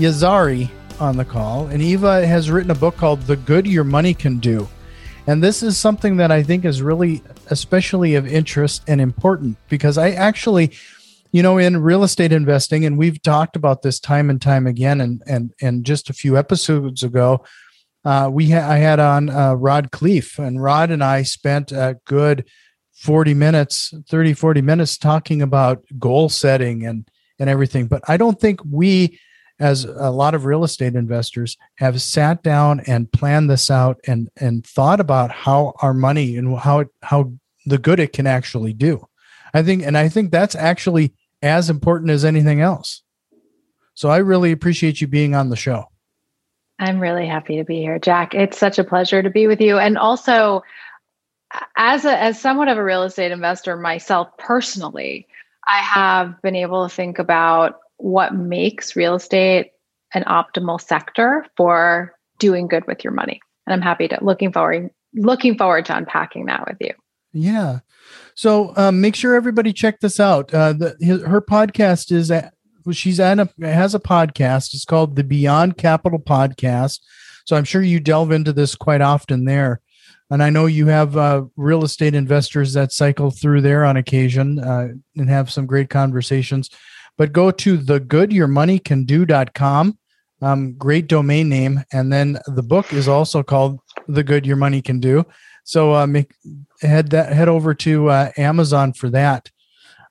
Yazhari on the call, and Eva has written a book called The Good Your Money Can Do. And this is something that I think is really especially of interest and important because I actually, you know, in real estate investing, and we've talked about this time and time again, and and and just a few episodes ago, uh, we ha- I had on uh, Rod Cleef, and Rod and I spent a good 40 minutes, 30, 40 minutes talking about goal setting and and everything. But I don't think we as a lot of real estate investors have sat down and planned this out and and thought about how our money and how it, how the good it can actually do. I think and I think that's actually as important as anything else. So I really appreciate you being on the show. I'm really happy to be here, Jack. It's such a pleasure to be with you and also as a as somewhat of a real estate investor myself personally, I have been able to think about what makes real estate an optimal sector for doing good with your money. And I'm happy to looking forward looking forward to unpacking that with you. Yeah. So um, make sure everybody check this out. Uh, the, his, her podcast is at, she's at a, has a podcast. It's called the Beyond Capital Podcast. So I'm sure you delve into this quite often there. And I know you have uh, real estate investors that cycle through there on occasion uh, and have some great conversations but go to thegoodyourmoneycando.com. Um, great domain name. And then the book is also called The Good Your Money Can Do. So uh, make, head that head over to uh, Amazon for that.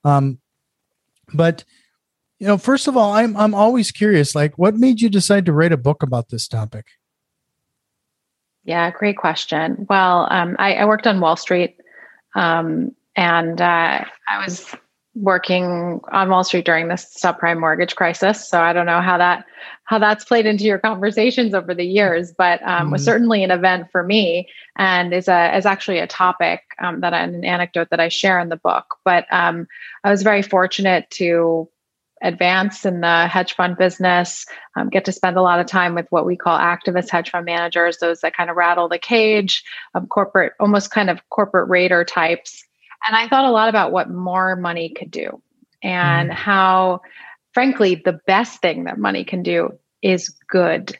Um, but you know, first of all, I'm I'm always curious. Like, what made you decide to write a book about this topic? Yeah, great question. Well, um, I, I, worked on Wall Street, um, and uh, I was working on Wall Street during the subprime mortgage crisis. So I don't know how that how that's played into your conversations over the years, but um, mm-hmm. was certainly an event for me, and is a is actually a topic um, that an anecdote that I share in the book. But um, I was very fortunate to advance in the hedge fund business, um, get to spend a lot of time with what we call activist hedge fund managers, those that kind of rattle the cage, um, corporate, almost kind of corporate raider types and I thought a lot about what more money could do and mm. how, frankly, the best thing that money can do is good.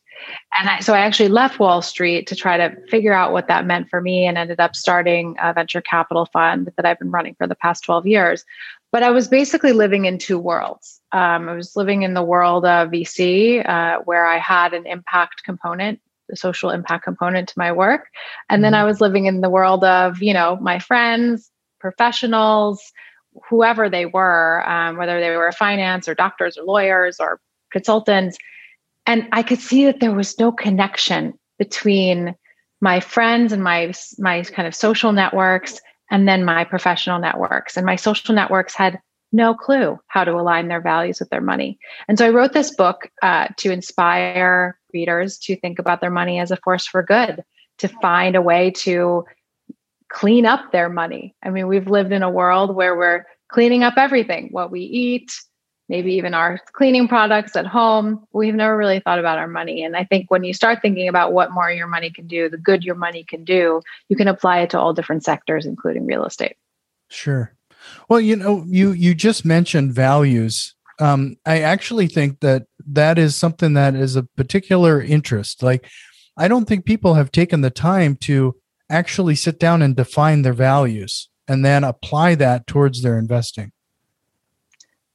And I, so I actually left Wall Street to try to figure out what that meant for me and ended up starting a venture capital fund that I've been running for the past 12 years. But I was basically living in two worlds. Um, I was living in the world of VC, uh, where I had an impact component the social impact component to my work and then mm-hmm. i was living in the world of you know my friends professionals, whoever they were, um, whether they were finance or doctors or lawyers or consultants. And I could see that there was no connection between my friends and my my kind of social networks and then my professional networks. And my social networks had no clue how to align their values with their money. And so I wrote this book uh, to inspire readers to think about their money as a force for good, to find a way to clean up their money. I mean, we've lived in a world where we're cleaning up everything what we eat, maybe even our cleaning products at home. We've never really thought about our money. And I think when you start thinking about what more your money can do, the good your money can do, you can apply it to all different sectors, including real estate. Sure. Well, you know, you you just mentioned values. Um, I actually think that that is something that is a particular interest. Like, I don't think people have taken the time to actually sit down and define their values and then apply that towards their investing?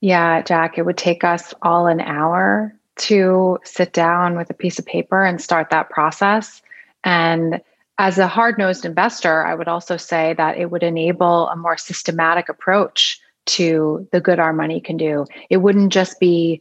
Yeah, Jack, it would take us all an hour to sit down with a piece of paper and start that process. And as a hard nosed investor, I would also say that it would enable a more systematic approach to the good our money can do. It wouldn't just be,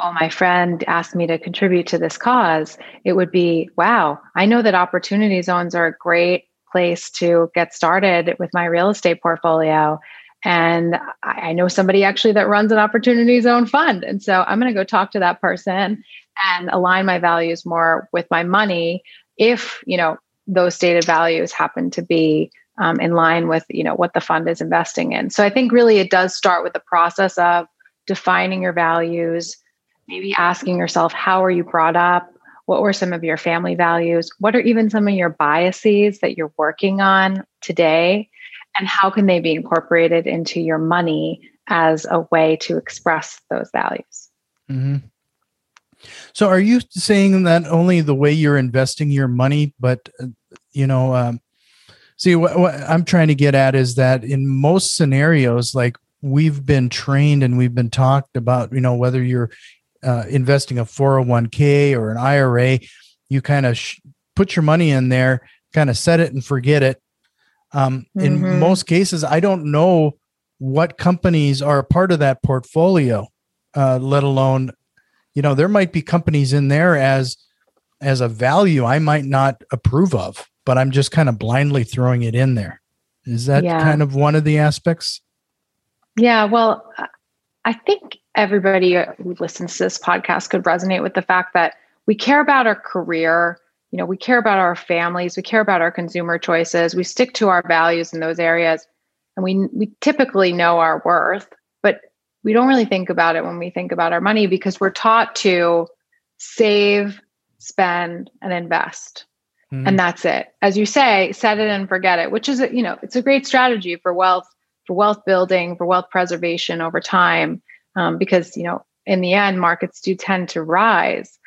oh, my friend asked me to contribute to this cause, it would be, wow, I know that opportunity zones are a great place to get started with my real estate portfolio. And I, know somebody actually that runs an opportunity zone fund. And so I'm going to go talk to that person and align my values more with my money if, you know, those stated values happen to be um, in line with you know what the fund is investing in so i think really it does start with the process of defining your values maybe asking yourself how are you brought up? What were some of your family values? What are even some of your biases that you're working on today? And how can they be incorporated into your money as a way to express those values? Mm-hmm. so are you saying that only the way you're investing your money but uh, you know um, See, what, what I'm trying to get at is that in most scenarios, like we've been trained and we've been talked about, you know, whether you're uh, investing a 401k or an IRA, you kind of sh- put your money in there, kind of set it and forget it. Um, mm-hmm. In most cases, I don't know what companies are a part of that portfolio, uh, let alone, you know, there might be companies in there as as a value I might not approve of but I'm just kind of blindly throwing it in there. Is that yeah. kind of one of the aspects? Yeah, well, I think everybody who listens to this podcast could resonate with the fact that we care about our career, you know, we care about our families, we care about our consumer choices, we stick to our values in those areas, and we we typically know our worth, but we don't really think about it when we think about our money because we're taught to save, spend, and invest. Mm-hmm. And that's it. As you say, set it and forget it, which is, a, you know, it's a great strategy for wealth, for wealth building, for wealth preservation over time. Um, because, you know, in the end, markets do tend to rise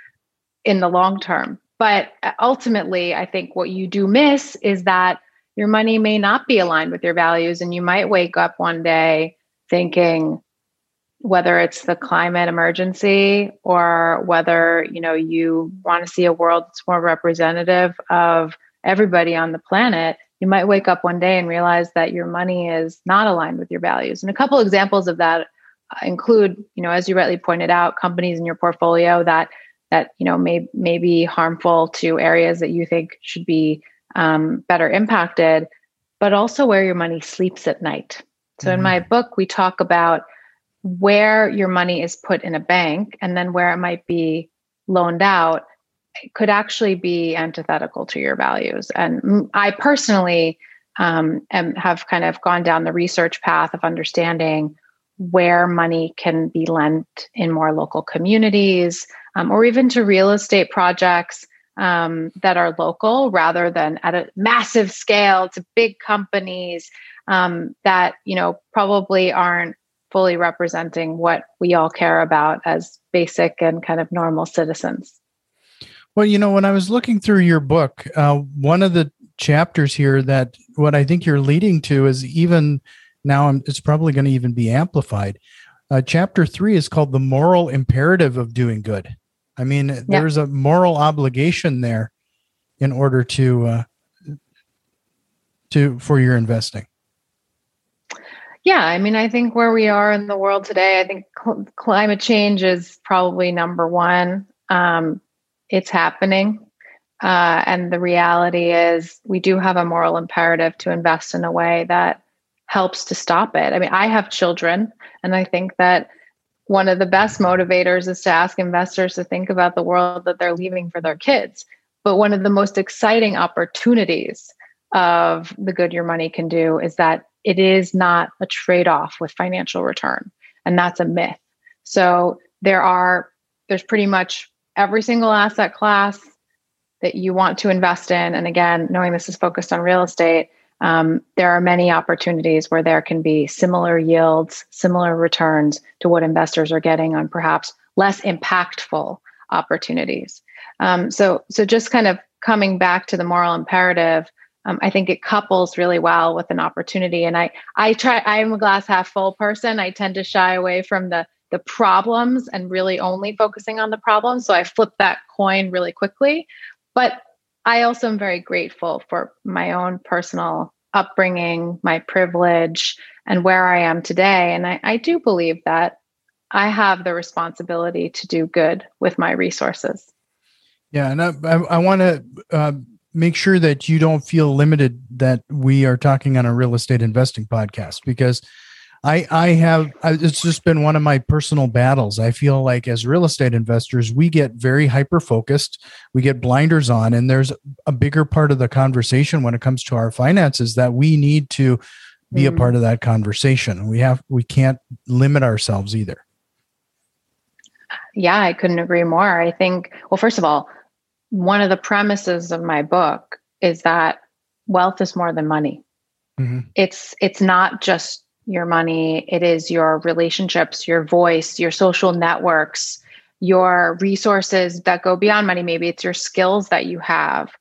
in the long term. But uh, ultimately, I think what you do miss is that your money may not be aligned with your values. And you might wake up one day thinking, whether it's the climate emergency or whether you know you want to see a world that's more representative of everybody on the planet you might wake up one day and realize that your money is not aligned with your values and a couple examples of that include you know as you rightly pointed out companies in your portfolio that that you know may may be harmful to areas that you think should be um, better impacted but also where your money sleeps at night so mm-hmm. in my book we talk about where your money is put in a bank and then where it might be loaned out could actually be antithetical to your values. And I personally um, am, have kind of gone down the research path of understanding where money can be lent in more local communities um, or even to real estate projects um, that are local rather than at a massive scale to big companies um, that you know probably aren't fully representing what we all care about as basic and kind of normal citizens. Well, you know, when I was looking through your book, uh, one of the chapters here that what I think you're leading to is even now, it's probably going to even be amplified. Uh, chapter three is called The Moral Imperative of Doing Good. I mean, yeah. there's a moral obligation there in order to, uh, to, for your investing. Yeah, I mean, I think where we are in the world today, I think cl- climate change is probably number one. Um, it's happening. Uh, and the reality is, we do have a moral imperative to invest in a way that helps to stop it. I mean, I have children, and I think that one of the best motivators is to ask investors to think about the world that they're leaving for their kids. But one of the most exciting opportunities of the good your money can do is that it is not a trade off with financial return. And that's a myth. So there are, there's pretty much every single asset class that you want to invest in. And again, knowing this is focused on real estate, um, there are many opportunities where there can be similar yields, similar returns to what investors are getting on perhaps less impactful opportunities. Um, so, so just kind of coming back to the moral imperative, um, I think it couples really well with an opportunity. And I, I try. I'm a glass half full person. I tend to shy away from the the problems and really only focusing on the problems. So I flip that coin really quickly. But I also am very grateful for my own personal upbringing, my privilege, and where I am today. And I, I do believe that I have the responsibility to do good with my resources. Yeah, and I, I, I want to uh, make sure that you don't feel limited that we are talking on a real estate investing podcast because I, I have, it's just been one of my personal battles. I feel like as real estate investors, we get very hyper focused, we get blinders on, and there's a bigger part of the conversation when it comes to our finances that we need to be mm. a part of that conversation. We have, we can't limit ourselves either. Yeah, I couldn't agree more. I think, well, first of all, one of the premises of my book is that wealth is more than money. Mm-hmm. It's it's not just your money, it is your relationships, your voice, your social networks, your resources that go beyond money. Maybe it's your skills that you have.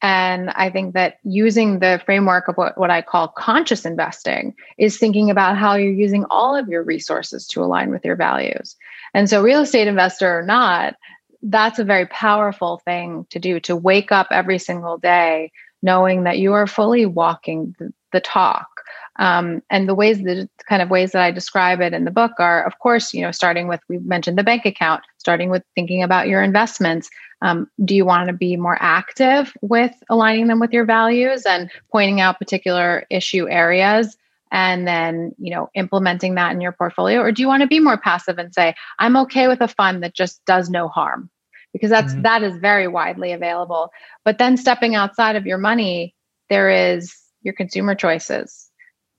And I think that using the framework of what, what I call conscious investing is thinking about how you're using all of your resources to align with your values. And so, real estate investor or not, that's a very powerful thing to do to wake up every single day knowing that you are fully walking the, the talk um, and the ways the kind of ways that i describe it in the book are of course you know starting with we mentioned the bank account starting with thinking about your investments. Um, do you want to be more active with aligning them with your values and pointing out particular issue areas? And then you know implementing that in your portfolio? Or do you want to be more passive and say i'm okay with a fund that just does no harm because that's mm-hmm. that is very widely available. But then stepping outside of your money there is your consumer choices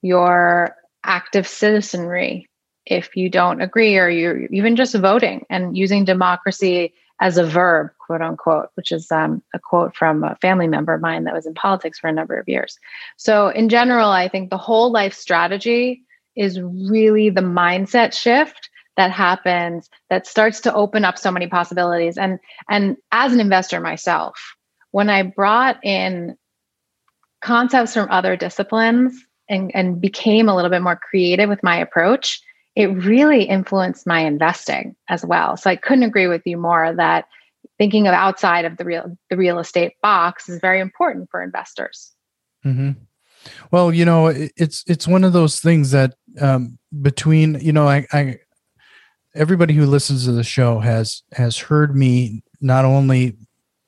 your active citizenry if you don't agree or you're even just voting and using democracy as a verb, quote unquote, which is um, a quote from a family member of mine that was in politics for a number of years. So, in general, I think the whole life strategy is really the mindset shift that happens that starts to open up so many possibilities. And and as an investor myself, when I brought in concepts from other disciplines and, and became a little bit more creative with my approach, it really influenced my investing as well. So I couldn't agree with you more that thinking of outside of the real the real estate box is very important for investors. Mm-hmm. Well, you know, it's it's one of those things that um, between you know, I, I everybody who listens to the show has has heard me not only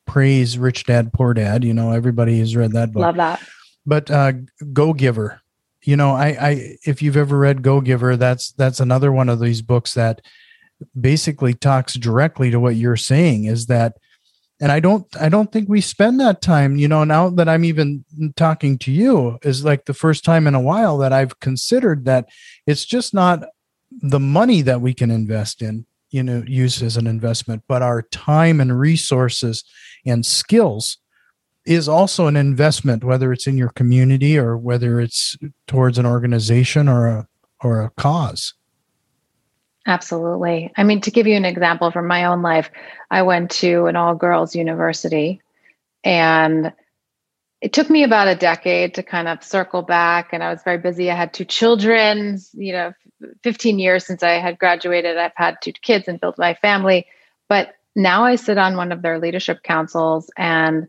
praise Rich Dad Poor Dad. You know, everybody has read that book. Love that. But uh, Go Giver you know i i if you've ever read go giver that's that's another one of these books that basically talks directly to what you're saying is that and i don't i don't think we spend that time you know now that i'm even talking to you is like the first time in a while that i've considered that it's just not the money that we can invest in you know use as an investment but our time and resources and skills is also an investment, whether it's in your community or whether it's towards an organization or a or a cause. Absolutely. I mean, to give you an example from my own life, I went to an all girls university and it took me about a decade to kind of circle back and I was very busy. I had two children, you know, 15 years since I had graduated. I've had two kids and built my family. But now I sit on one of their leadership councils and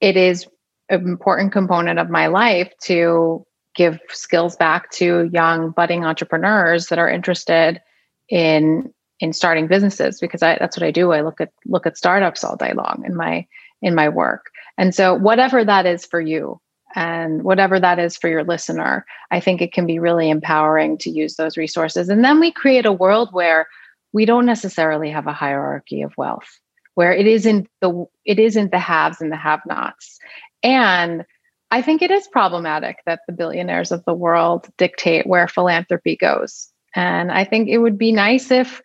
it is an important component of my life to give skills back to young budding entrepreneurs that are interested in in starting businesses because I, that's what I do. I look at look at startups all day long in my in my work. And so whatever that is for you and whatever that is for your listener, I think it can be really empowering to use those resources. And then we create a world where we don't necessarily have a hierarchy of wealth where it isn't the it isn't the haves and the have-nots. And I think it is problematic that the billionaires of the world dictate where philanthropy goes. And I think it would be nice if,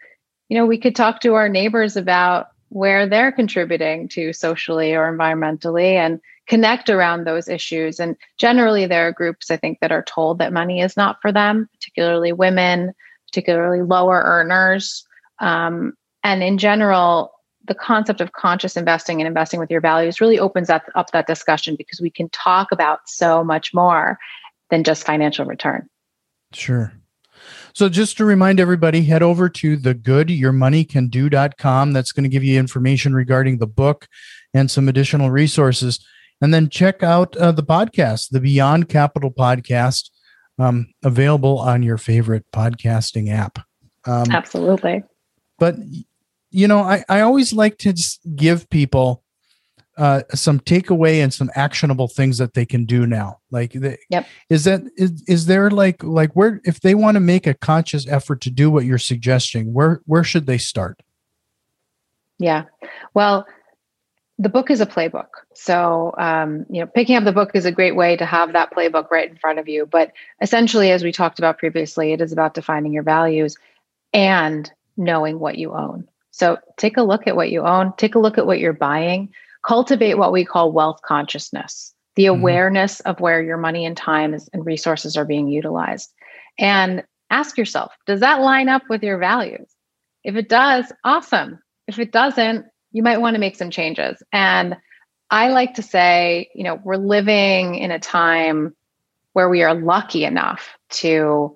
you know, we could talk to our neighbors about where they're contributing to socially or environmentally and connect around those issues. And generally, there are groups I think that are told that money is not for them, particularly women, particularly lower earners. Um, and in general, the concept of conscious investing and investing with your values really opens up, up that discussion because we can talk about so much more than just financial return. Sure. So just to remind everybody, head over to thegoodyourmoneycando.com. That's going to give you information regarding the book and some additional resources. And then check out uh, the podcast, the Beyond Capital podcast, um, available on your favorite podcasting app. Um, Absolutely. But you know, I, I always like to just give people uh, some takeaway and some actionable things that they can do now. Like, the, yep. is that is, is there like like where if they want to make a conscious effort to do what you're suggesting, where where should they start? Yeah, well, the book is a playbook. So, um, you know, picking up the book is a great way to have that playbook right in front of you. But essentially, as we talked about previously, it is about defining your values and knowing what you own. So, take a look at what you own, take a look at what you're buying, cultivate what we call wealth consciousness, the mm-hmm. awareness of where your money and time is, and resources are being utilized. And ask yourself, does that line up with your values? If it does, awesome. If it doesn't, you might want to make some changes. And I like to say, you know, we're living in a time where we are lucky enough to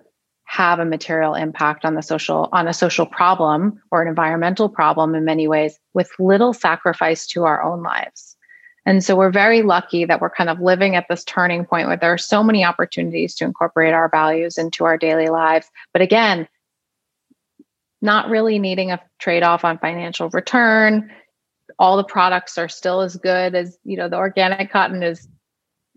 have a material impact on the social on a social problem or an environmental problem in many ways with little sacrifice to our own lives. And so we're very lucky that we're kind of living at this turning point where there are so many opportunities to incorporate our values into our daily lives. But again, not really needing a trade off on financial return, all the products are still as good as you know the organic cotton is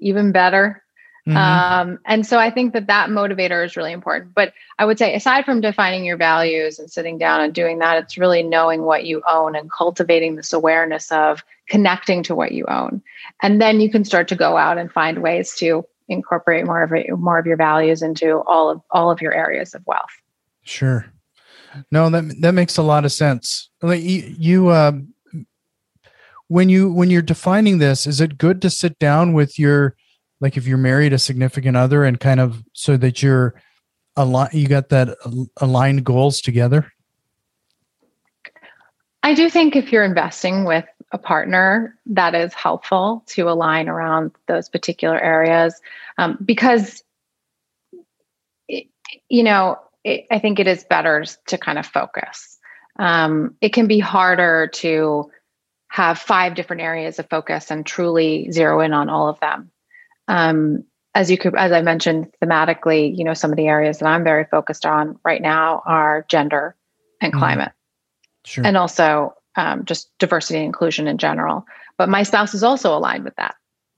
even better mm-hmm. um, and so i think that that motivator is really important. But i would say aside from defining your values and sitting down and doing that it's really knowing what you own and cultivating this awareness of connecting to what you own. And then you can start to go out and find ways to incorporate more of it, more of your values into all of all of your areas of wealth. Sure. No that that makes a lot of sense. Like you, you um, when you when you're defining this is it good to sit down with your like if you're married a significant other and kind of so that you're a lot you got that aligned goals together i do think if you're investing with a partner that is helpful to align around those particular areas um, because it, you know it, i think it is better to kind of focus um, it can be harder to have five different areas of focus and truly zero in on all of them. Um, as you could, as I mentioned thematically, you know, some of the areas that I'm very focused on right now are gender and mm-hmm. climate, sure. and also um, just diversity and inclusion in general. But my spouse is also aligned with that,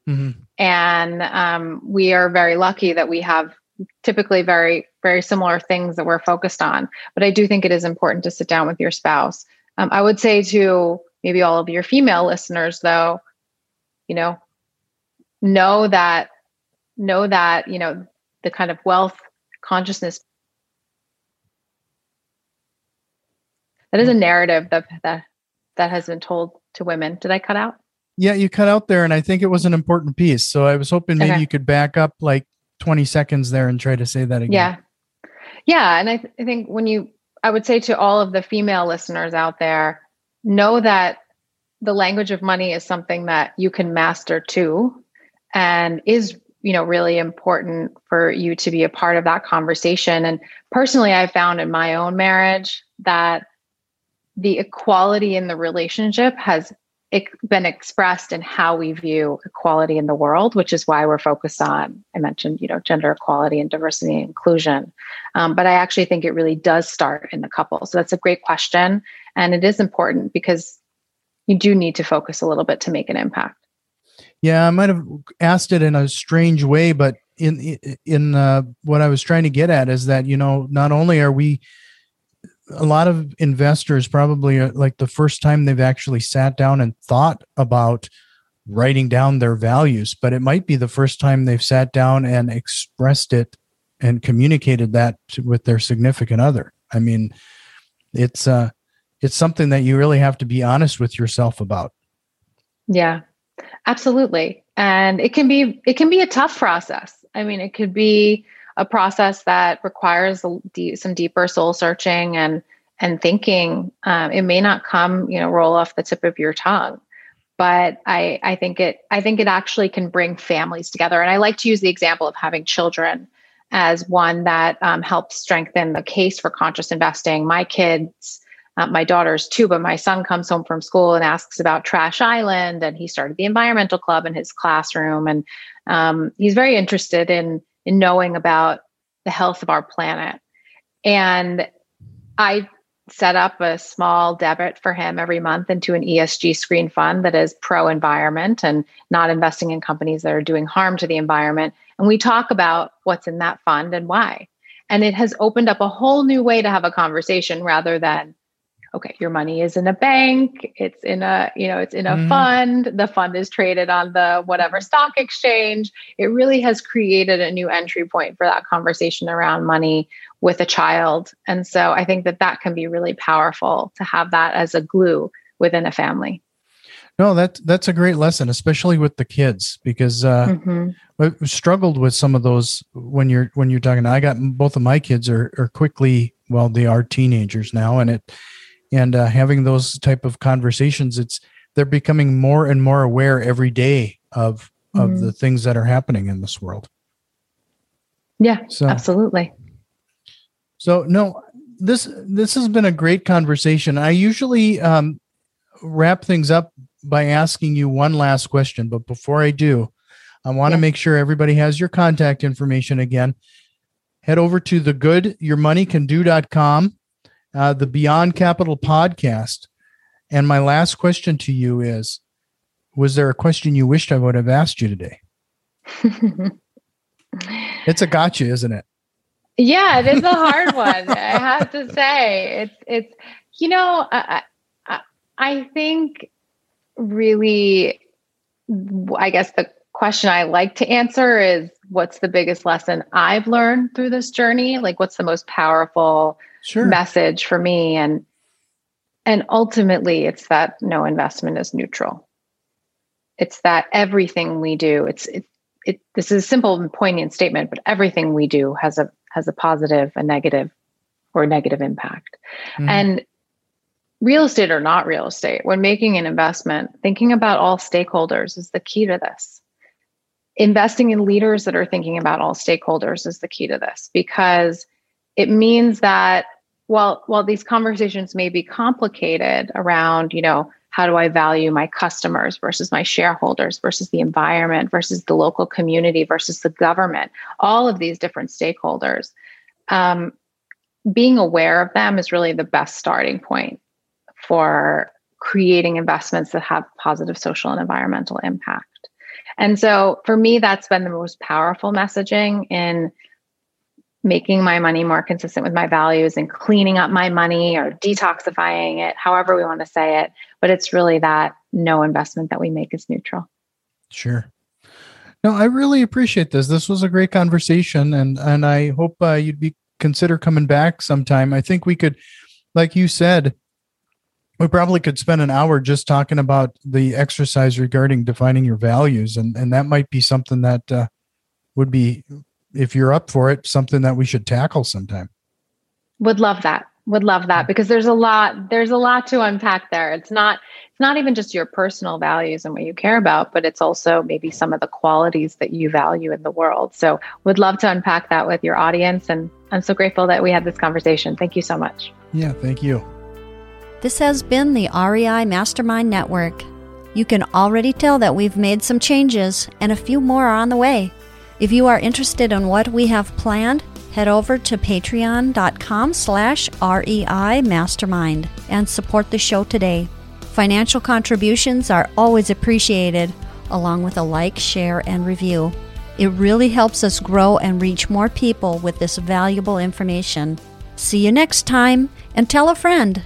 mm-hmm. and um, we are very lucky that we have typically very very similar things that we're focused on. But I do think it is important to sit down with your spouse. Um, I would say to maybe all of your female listeners though you know know that know that you know the kind of wealth consciousness that is a mm. narrative that that that has been told to women. Did i cut out? Yeah you cut out there and i think it was an important piece so i was hoping maybe okay. you could back up like 20 seconds there and try to say that again. Yeah. Yeah and I, th- I think when you i would say to all of the female listeners out there know that the language of money is something that you can master too and is you know really important for you to be a part of that conversation. And personally i found in my own marriage that the equality in the relationship has been expressed in how we view equality in the world which is why we're focused on i mentioned you know gender equality and diversity and inclusion. Um, but i actually think it really does start in the couple. So that's a great question. And it is important because you do need to focus a little bit to make an impact. Yeah, I might have asked it in a strange way, but in in uh, what I was trying to get at is that you know not only are we a lot of investors probably like the first time they've actually sat down and thought about writing down their values, but it might be the first time they've sat down and expressed it and communicated that to, with their significant other. I mean, it's uh it's something that you really have to be honest with yourself about. Yeah, absolutely. And it can be it can be a tough process. I mean, it could be a process that requires some deeper soul searching and and thinking. Um, it may not come, you know, roll off the tip of your tongue, but I I think it I think it actually can bring families together. And I like to use the example of having children as one that um, helps strengthen the case for conscious investing. My kids uh, my daughters too, but my son comes home from school and asks about Trash Island, and he started the environmental club in his classroom, and um, he's very interested in in knowing about the health of our planet. And I set up a small debit for him every month into an ESG screen fund that is pro environment and not investing in companies that are doing harm to the environment. And we talk about what's in that fund and why. And it has opened up a whole new way to have a conversation rather than, okay, your money is in a bank, it's in a, you know, it's in a mm. fund, the fund is traded on the whatever stock exchange. It really has created a new entry point for that conversation around money with a child. And so I think that that can be really powerful to have that as a glue within a family. No, that that's a great lesson, especially with the kids, because uh, mm-hmm. I've struggled with some of those when you're when you're talking. I got both of my kids are are quickly well, they are teenagers now, and it and uh, having those type of conversations, it's they're becoming more and more aware every day of of mm-hmm. the things that are happening in this world. Yeah, so, absolutely. So no, this this has been a great conversation. I usually um, wrap things up by asking you one last question, but before I do, I want to yeah. make sure everybody has your contact information again. Head over to the uh, the Beyond Capital podcast. And my last question to you is Was there a question you wished I would have asked you today? it's a gotcha, isn't it? Yeah, it is a hard one. I have to say, it's it's you know, I, I, I think really, I guess the question I like to answer is, what's the biggest lesson I've learned through this journey? Like, what's the most powerful sure. message for me? And and ultimately, it's that no investment is neutral. It's that everything we do, it's it, it this is a simple and poignant statement, but everything we do has a has a positive, a negative, or a negative impact. Mm-hmm. And real estate or not real estate, when making an investment, thinking about all stakeholders is the key to this. Investing in leaders that are thinking about all stakeholders is the key to this because it means that while while these conversations may be complicated around, you know, how do I value my customers versus my shareholders versus the environment versus the local community versus the government, all of these different stakeholders. Um, being aware of them is really the best starting point for creating investments that have positive social and environmental impact. And so for me, that's been the most powerful messaging in making my money more consistent with my values and cleaning up my money or detoxifying it, however we want to say it. But it's really that no investment that we make is neutral. Sure. No, I really appreciate this. This was a great conversation, and and I hope uh, you'd be consider coming back sometime. I think we could, like you said, we probably could spend an hour just talking about the exercise regarding defining your values, and and that might be something that uh, would be if you're up for it, something that we should tackle sometime. Would love that. Would love that because there's a lot there's a lot to unpack there. It's not it's not even just your personal values and what you care about, but it's also maybe some of the qualities that you value in the world. So, would love to unpack that with your audience and I'm so grateful that we had this conversation. Thank you so much. Yeah, thank you. This has been the REI Mastermind Network. You can already tell that we've made some changes and a few more are on the way. If you are interested in what we have planned, head over to patreon.com slash REI Mastermind and support the show today. Financial contributions are always appreciated, along with a like, share, and review. It really helps us grow and reach more people with this valuable information. See you next time, and tell a friend.